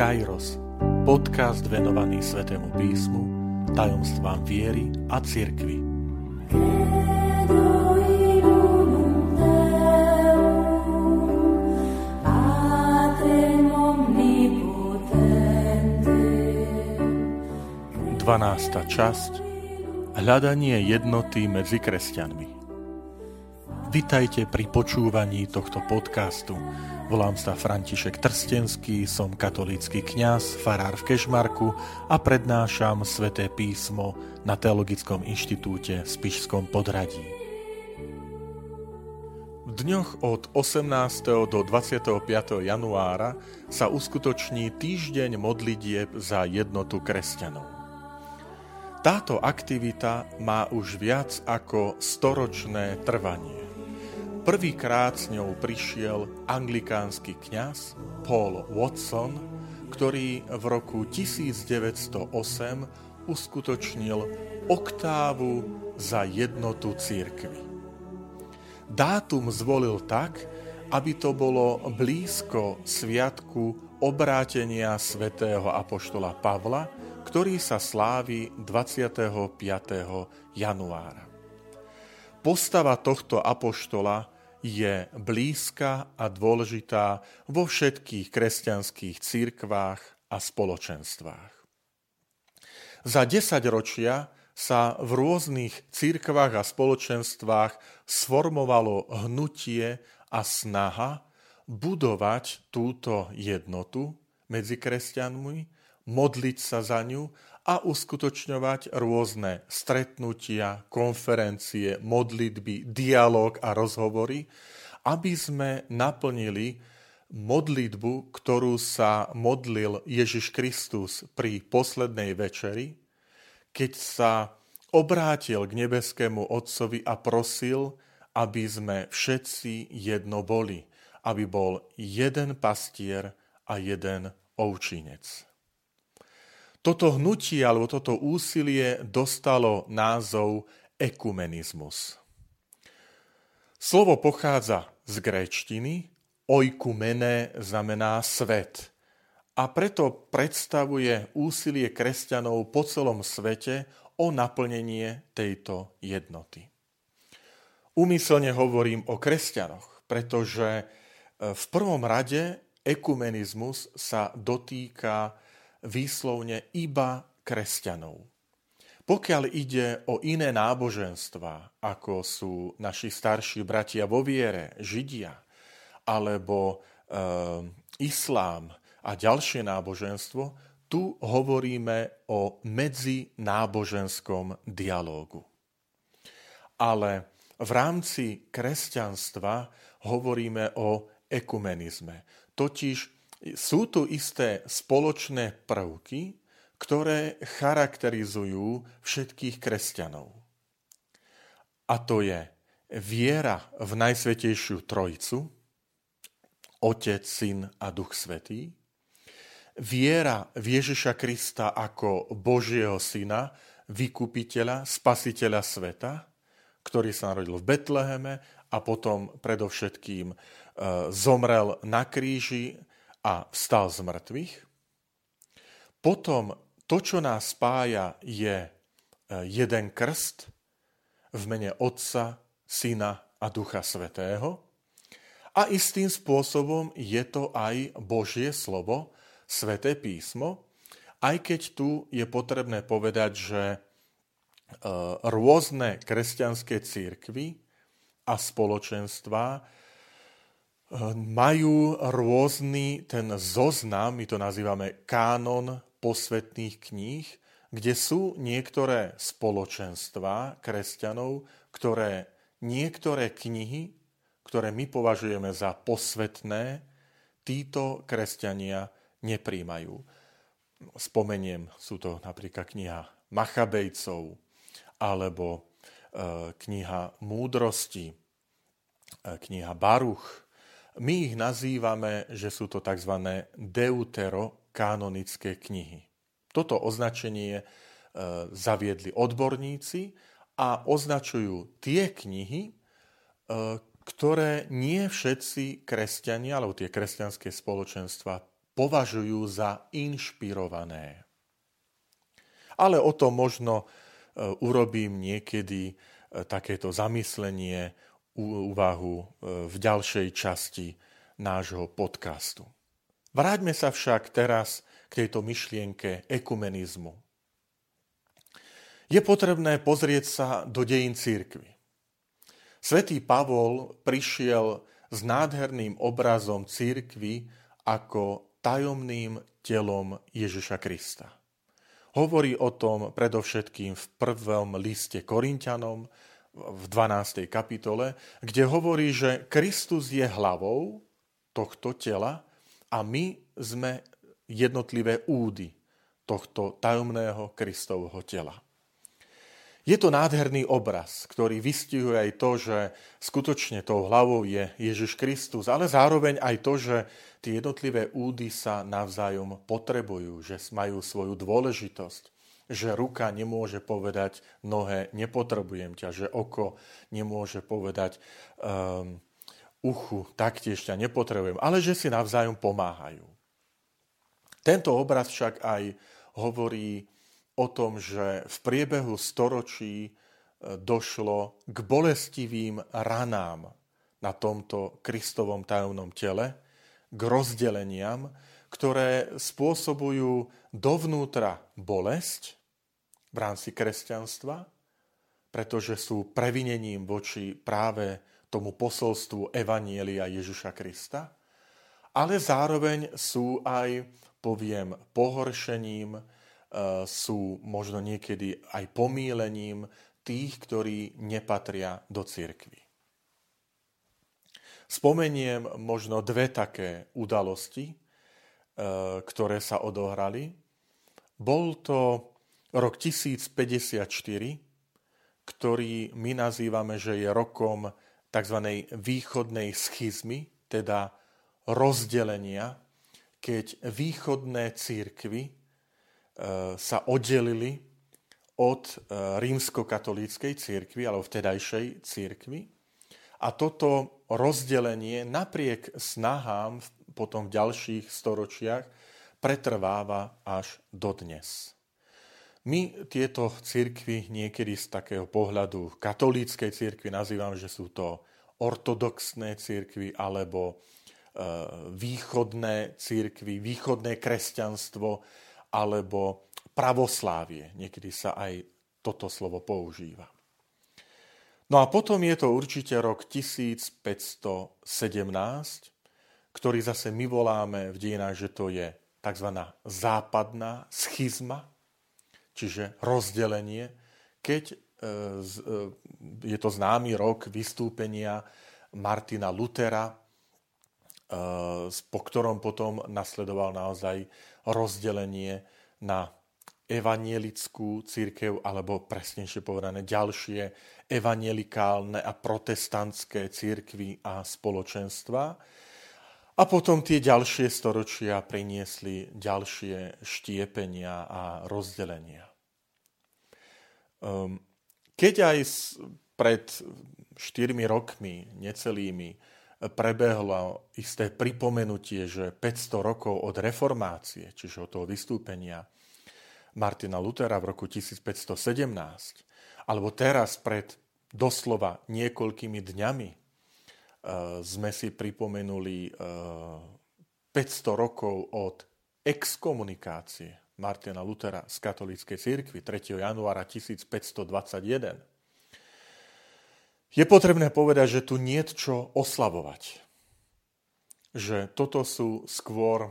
Kairos, podcast venovaný Svetému písmu, tajomstvám viery a cirkvi. Dvanásta časť. Hľadanie jednoty medzi kresťanmi Vitajte pri počúvaní tohto podcastu, Volám sa František Trstenský, som katolícky kňaz, farár v Kešmarku a prednášam sväté písmo na Teologickom inštitúte v Spišskom podradí. V dňoch od 18. do 25. januára sa uskutoční týždeň modlitieb za jednotu kresťanov. Táto aktivita má už viac ako storočné trvanie. Prvýkrát s ňou prišiel anglikánsky kňaz Paul Watson, ktorý v roku 1908 uskutočnil oktávu za jednotu církvy. Dátum zvolil tak, aby to bolo blízko sviatku obrátenia svätého Apoštola Pavla, ktorý sa slávi 25. januára. Postava tohto apoštola je blízka a dôležitá vo všetkých kresťanských církvách a spoločenstvách. Za desaťročia sa v rôznych církvách a spoločenstvách sformovalo hnutie a snaha budovať túto jednotu medzi kresťanmi, modliť sa za ňu a uskutočňovať rôzne stretnutia, konferencie, modlitby, dialog a rozhovory, aby sme naplnili modlitbu, ktorú sa modlil Ježiš Kristus pri poslednej večeri, keď sa obrátil k nebeskému Otcovi a prosil, aby sme všetci jedno boli, aby bol jeden pastier a jeden ovčinec. Toto hnutie alebo toto úsilie dostalo názov ekumenizmus. Slovo pochádza z gréčtiny, oikumene znamená svet a preto predstavuje úsilie kresťanov po celom svete o naplnenie tejto jednoty. Úmyselne hovorím o kresťanoch, pretože e, v prvom rade ekumenizmus sa dotýka výslovne iba kresťanov. Pokiaľ ide o iné náboženstva, ako sú naši starší bratia vo viere, Židia, alebo e, islám a ďalšie náboženstvo, tu hovoríme o medzináboženskom dialógu. Ale v rámci kresťanstva hovoríme o ekumenizme, totiž sú tu isté spoločné prvky, ktoré charakterizujú všetkých kresťanov. A to je viera v Najsvetejšiu Trojicu, Otec, Syn a Duch Svetý, viera v Ježiša Krista ako Božieho Syna, vykupiteľa, spasiteľa sveta, ktorý sa narodil v Betleheme a potom predovšetkým e, zomrel na kríži a vstal z mŕtvych. Potom to, čo nás spája, je e, jeden krst v mene Otca, Syna a Ducha Svetého. A istým spôsobom je to aj Božie slovo, Sveté písmo, aj keď tu je potrebné povedať, že e, rôzne kresťanské církvy a spoločenstvá majú rôzny ten zoznam, my to nazývame kánon posvetných kníh, kde sú niektoré spoločenstva kresťanov, ktoré niektoré knihy, ktoré my považujeme za posvetné, títo kresťania nepríjmajú. Spomeniem, sú to napríklad kniha Machabejcov alebo e, kniha Múdrosti, e, kniha Baruch, my ich nazývame, že sú to tzv. deuterokanonické knihy. Toto označenie e, zaviedli odborníci a označujú tie knihy, e, ktoré nie všetci kresťania, alebo tie kresťanské spoločenstva považujú za inšpirované. Ale o tom možno e, urobím niekedy takéto zamyslenie, úvahu v ďalšej časti nášho podcastu. Vráťme sa však teraz k tejto myšlienke ekumenizmu. Je potrebné pozrieť sa do dejín církvy. Svetý Pavol prišiel s nádherným obrazom církvy ako tajomným telom Ježiša Krista. Hovorí o tom predovšetkým v prvom liste Korintianom v 12. kapitole, kde hovorí, že Kristus je hlavou tohto tela a my sme jednotlivé údy tohto tajomného Kristovho tela. Je to nádherný obraz, ktorý vystihuje aj to, že skutočne tou hlavou je Ježiš Kristus, ale zároveň aj to, že tie jednotlivé údy sa navzájom potrebujú, že majú svoju dôležitosť, že ruka nemôže povedať nohe, nepotrebujem ťa, že oko nemôže povedať um, uchu, taktiež ťa nepotrebujem, ale že si navzájom pomáhajú. Tento obraz však aj hovorí o tom, že v priebehu storočí e, došlo k bolestivým ranám na tomto Kristovom tajomnom tele, k rozdeleniam, ktoré spôsobujú dovnútra bolesť v rámci kresťanstva, pretože sú previnením voči práve tomu posolstvu Evanielia Ježiša Krista, ale zároveň sú aj, poviem, pohoršením, Eh, sú možno niekedy aj pomílením tých, ktorí nepatria do cirkvy. Spomeniem možno dve také udalosti, eh, ktoré sa odohrali. Bol to rok 1054, ktorý my nazývame, že je rokom tzv. východnej schizmy, teda rozdelenia, keď východné církvy sa oddelili od e, rímskokatolíckej církvy alebo vtedajšej církvy. A toto rozdelenie napriek snahám potom v ďalších storočiach pretrváva až dodnes. My tieto církvy niekedy z takého pohľadu katolíckej církvy nazývam, že sú to ortodoxné církvy alebo e, východné církvy, východné kresťanstvo, alebo pravoslávie. Niekedy sa aj toto slovo používa. No a potom je to určite rok 1517, ktorý zase my voláme v dejinách, že to je tzv. západná schizma, čiže rozdelenie, keď e, e, je to známy rok vystúpenia Martina Lutera, e, po ktorom potom nasledoval naozaj rozdelenie na evanielickú církev, alebo presnejšie povedané ďalšie evanielikálne a protestantské církvy a spoločenstva. A potom tie ďalšie storočia priniesli ďalšie štiepenia a rozdelenia. Ehm, keď aj pred 4 rokmi, necelými, prebehlo isté pripomenutie, že 500 rokov od reformácie, čiže od toho vystúpenia Martina Lutera v roku 1517, alebo teraz pred doslova niekoľkými dňami e, sme si pripomenuli 500 e, rokov od exkomunikácie Martina Lutera z katolíckej cirkvi 3. januára 1521 je potrebné povedať, že tu nie je čo oslavovať. Že toto sú skôr,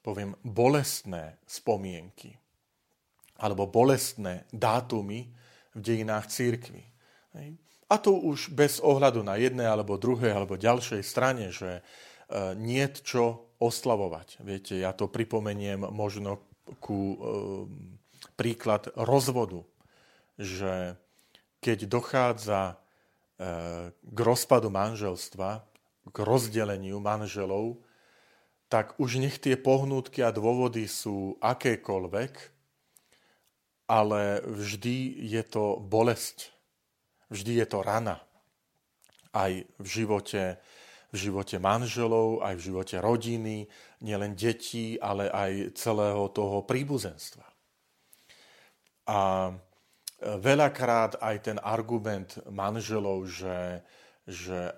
poviem, bolestné spomienky alebo bolestné dátumy v dejinách církvy. A to už bez ohľadu na jednej alebo druhej alebo ďalšej strane, že e, nie čo oslavovať. Viete, ja to pripomeniem možno ku e, príklad rozvodu, že keď dochádza k rozpadu manželstva, k rozdeleniu manželov, tak už nech tie pohnútky a dôvody sú akékoľvek, ale vždy je to bolesť, vždy je to rana. Aj v živote v živote manželov, aj v živote rodiny, nielen detí, ale aj celého toho príbuzenstva. A veľakrát aj ten argument manželov, že, že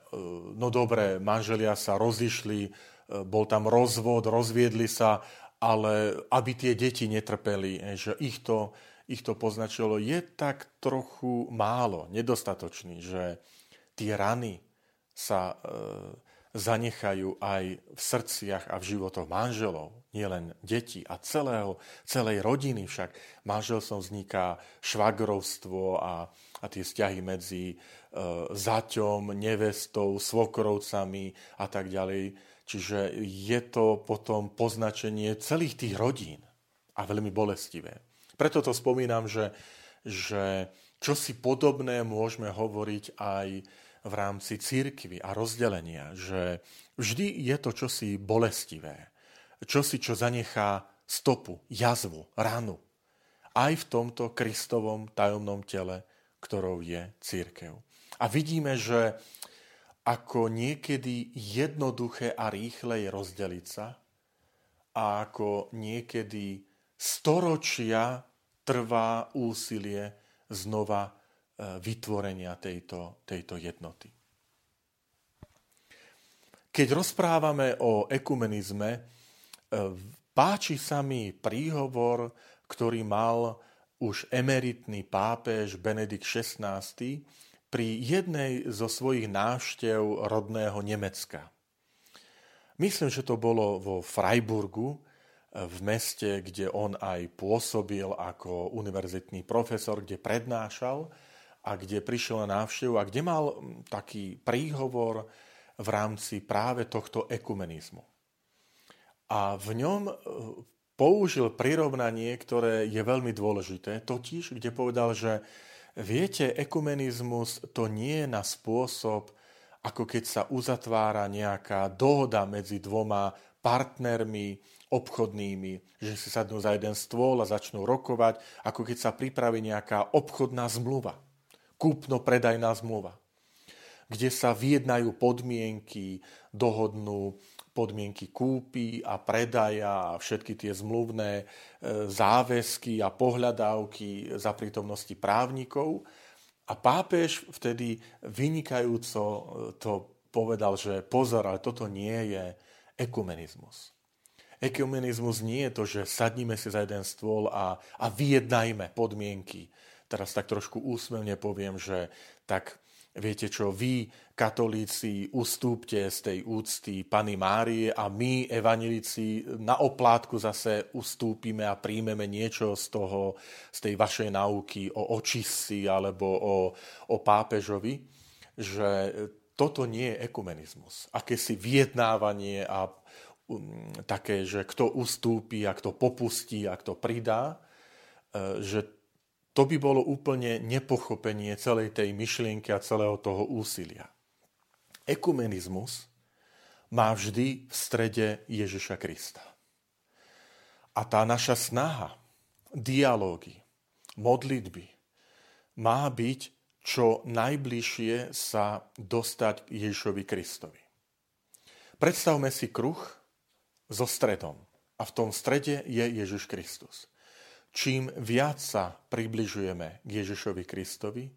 no dobre, manželia sa rozišli, bol tam rozvod, rozviedli sa, ale aby tie deti netrpeli, že ich to, ich to poznačilo, je tak trochu málo, nedostatočný, že tie rany sa e, zanechajú aj v srdciach a v životoch manželov, nielen detí a celého, celej rodiny však. Manželstvom vzniká švagrovstvo a, a tie vzťahy medzi e, zaťom, nevestou, svokrovcami a tak ďalej. Čiže je to potom poznačenie celých tých rodín a veľmi bolestivé. Preto to spomínam, že, že čosi podobné môžeme hovoriť aj v rámci církvy a rozdelenia, že vždy je to čosi bolestivé, čosi, čo zanechá stopu, jazvu, ranu. Aj v tomto Kristovom tajomnom tele, ktorou je církev. A vidíme, že ako niekedy jednoduché a rýchle je rozdeliť sa a ako niekedy storočia trvá úsilie znova e, vytvorenia tejto, tejto jednoty. Keď rozprávame o ekumenizme, e, páči sa mi príhovor, ktorý mal už emeritný pápež Benedikt XVI pri jednej zo svojich návštev rodného Nemecka. Myslím, že to bolo vo Freiburgu, v meste, kde on aj pôsobil ako univerzitný profesor, kde prednášal a kde prišiel na návštevu a kde mal taký príhovor v rámci práve tohto ekumenizmu. A v ňom e, použil prirovnanie, ktoré je veľmi dôležité, totiž, kde povedal, že viete, ekumenizmus to nie je na spôsob, ako keď sa uzatvára nejaká dohoda medzi dvoma partnermi, obchodnými, že si sadnú za jeden stôl a začnú rokovať, ako keď sa pripraví nejaká obchodná zmluva, kúpno-predajná zmluva, kde sa vyjednajú podmienky, dohodnú podmienky kúpy a predaja a všetky tie zmluvné e, záväzky a pohľadávky za prítomnosti právnikov. A pápež vtedy vynikajúco e, to povedal, že pozor, ale toto nie je ekumenizmus. Ekumenizmus nie je to, že sadníme si za jeden stôl a, a vyjednajme podmienky. Teraz tak trošku úsmevne poviem, že tak viete čo, vy, katolíci, ustúpte z tej úcty Pany Márie a my, evanilíci, na oplátku zase ustúpime a príjmeme niečo z, toho, z tej vašej náuky o očistci alebo o, o pápežovi, že toto nie je ekumenizmus. Akési vyjednávanie a také, že kto ustúpi a kto popustí a kto pridá, e, že to by bolo úplne nepochopenie celej tej myšlienky a celého toho úsilia. Ekumenizmus má vždy v strede Ježiša Krista. A tá naša snaha, dialógy, modlitby má byť čo najbližšie sa dostať k Ježišovi Kristovi. Predstavme si kruh, so stredom. A v tom strede je Ježiš Kristus. Čím viac sa približujeme k Ježišovi Kristovi,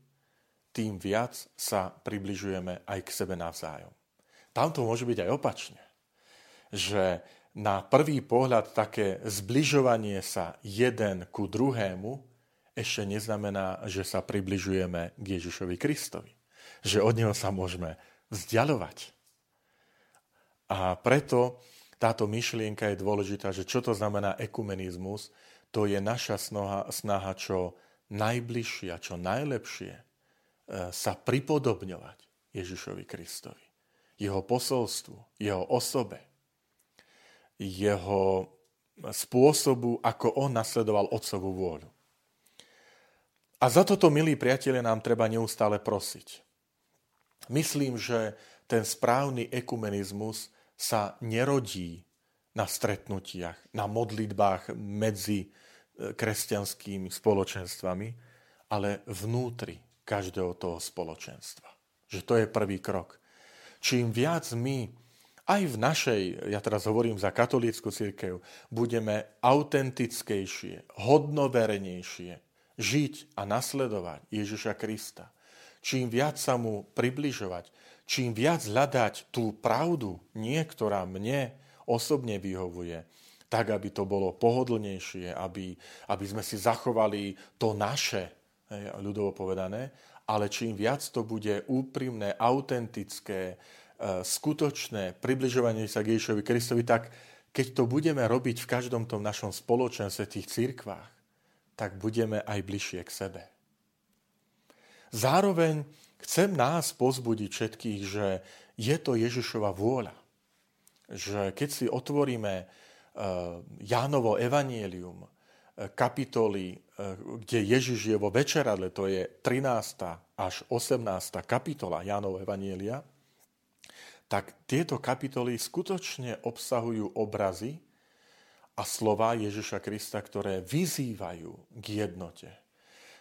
tým viac sa približujeme aj k sebe navzájom. Tam to môže byť aj opačne. Že na prvý pohľad také zbližovanie sa jeden ku druhému ešte neznamená, že sa približujeme k Ježišovi Kristovi. Že od neho sa môžeme vzdialovať. A preto táto myšlienka je dôležitá, že čo to znamená ekumenizmus, to je naša snaha, snaha čo najbližšie a čo najlepšie e, sa pripodobňovať Ježišovi Kristovi. Jeho posolstvu, jeho osobe, jeho spôsobu, ako on nasledoval otcovú vôľu. A za toto, milí priatelia, nám treba neustále prosiť. Myslím, že ten správny ekumenizmus sa nerodí na stretnutiach, na modlitbách medzi e, kresťanskými spoločenstvami, ale vnútri každého toho spoločenstva. Že to je prvý krok. čím viac my aj v našej, ja teraz hovorím za katolícku církev, budeme autentickejšie, hodnoverenejšie žiť a nasledovať Ježiša Krista. Čím viac sa mu približovať, čím viac hľadať tú pravdu, nie ktorá mne osobne vyhovuje, tak, aby to bolo pohodlnejšie, aby, aby sme si zachovali to naše, ľudovo povedané, ale čím viac to bude úprimné, autentické, E, skutočné približovanie sa k Ježišovi Kristovi, tak keď to budeme robiť v každom tom našom spoločenstve, tých církvách, tak budeme aj bližšie k sebe. Zároveň chcem nás pozbudiť všetkých, že je to Ježišova vôľa. Že keď si otvoríme e, Jánovo evanielium, e, kapitoly, kde Ježiš je vo večeradle, to je 13. až 18. kapitola Jánovo evanielia, tak tieto kapitoly skutočne obsahujú obrazy a slova Ježiša Krista, ktoré vyzývajú k jednote.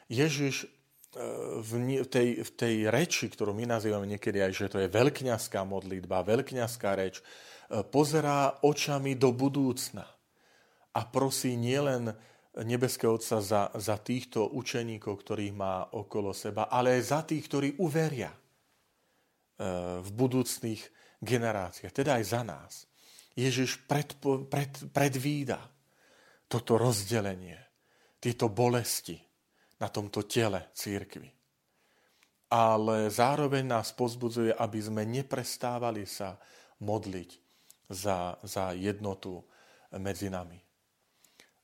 Ježiš e, v tej, v tej reči, ktorú my nazývame niekedy aj, že to je veľkňazská modlitba, veľkňazská reč, e, pozerá očami do budúcna a prosí nielen nebeského Otca za, za týchto učeníkov, ktorých má okolo seba, ale aj za tých, ktorí uveria e, v budúcných generáciách, teda aj za nás. Ježiš predpo, pred, predvída toto rozdelenie, tieto bolesti na tomto tele církvy. Ale zároveň nás pozbudzuje, aby sme neprestávali sa modliť za, za jednotu medzi nami.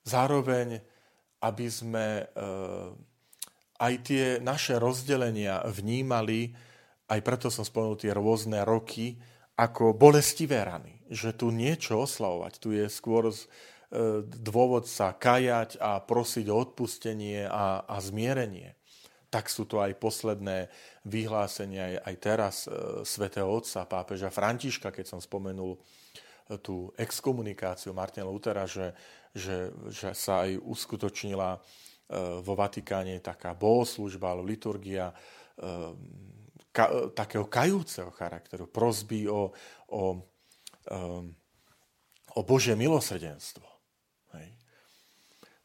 Zároveň, aby sme e, aj tie naše rozdelenia vnímali, aj preto som spomenul tie rôzne roky, ako bolestivé rany. Že tu niečo oslavovať, tu je skôr dôvod sa kajať a prosiť o odpustenie a, a zmierenie. Tak sú to aj posledné vyhlásenia aj teraz e, svätého Otca, pápeža Františka, keď som spomenul e, tú exkomunikáciu Martina Lutera, že, že, že sa aj uskutočnila vo Vatikáne taká bohoslužba alebo liturgia ka, takého kajúceho charakteru, prosby o, o, o Božie milosrdenstvo.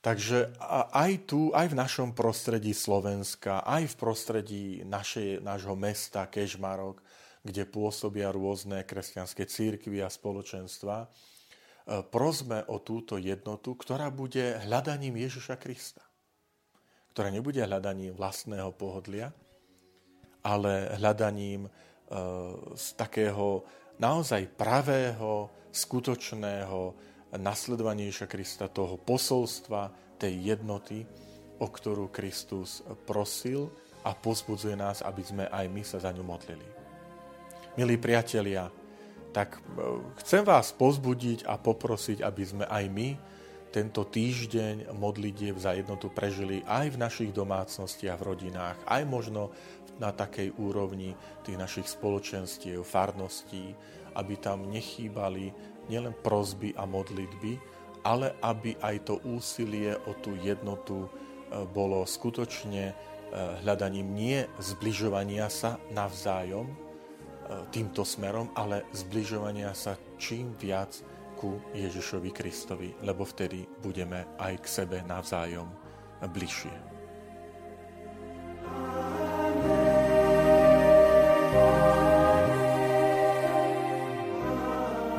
Takže aj tu, aj v našom prostredí Slovenska, aj v prostredí našej, nášho mesta Kežmarok, kde pôsobia rôzne kresťanské církvy a spoločenstva, e, prosme o túto jednotu, ktorá bude hľadaním Ježiša Krista. Ktorá nebude hľadaním vlastného pohodlia, ale hľadaním e, z takého naozaj pravého, skutočného nasledovania Ježiša Krista, toho posolstva, tej jednoty, o ktorú Kristus prosil a pozbudzuje nás, aby sme aj my sa za ňu modlili. Milí priatelia, tak e, chcem vás pozbudiť a poprosiť, aby sme aj my tento týždeň modlitieb za jednotu prežili aj v našich domácnostiach, v rodinách, aj možno na takej úrovni tých našich spoločenstiev, farností, aby tam nechýbali nielen prozby a modlitby, ale aby aj to úsilie o tú jednotu e, bolo skutočne e, hľadaním nie zbližovania sa navzájom e, týmto smerom, ale zbližovania sa čím viac ku Ježišovi Kristovi, lebo vtedy budeme aj k sebe navzájom bližšie.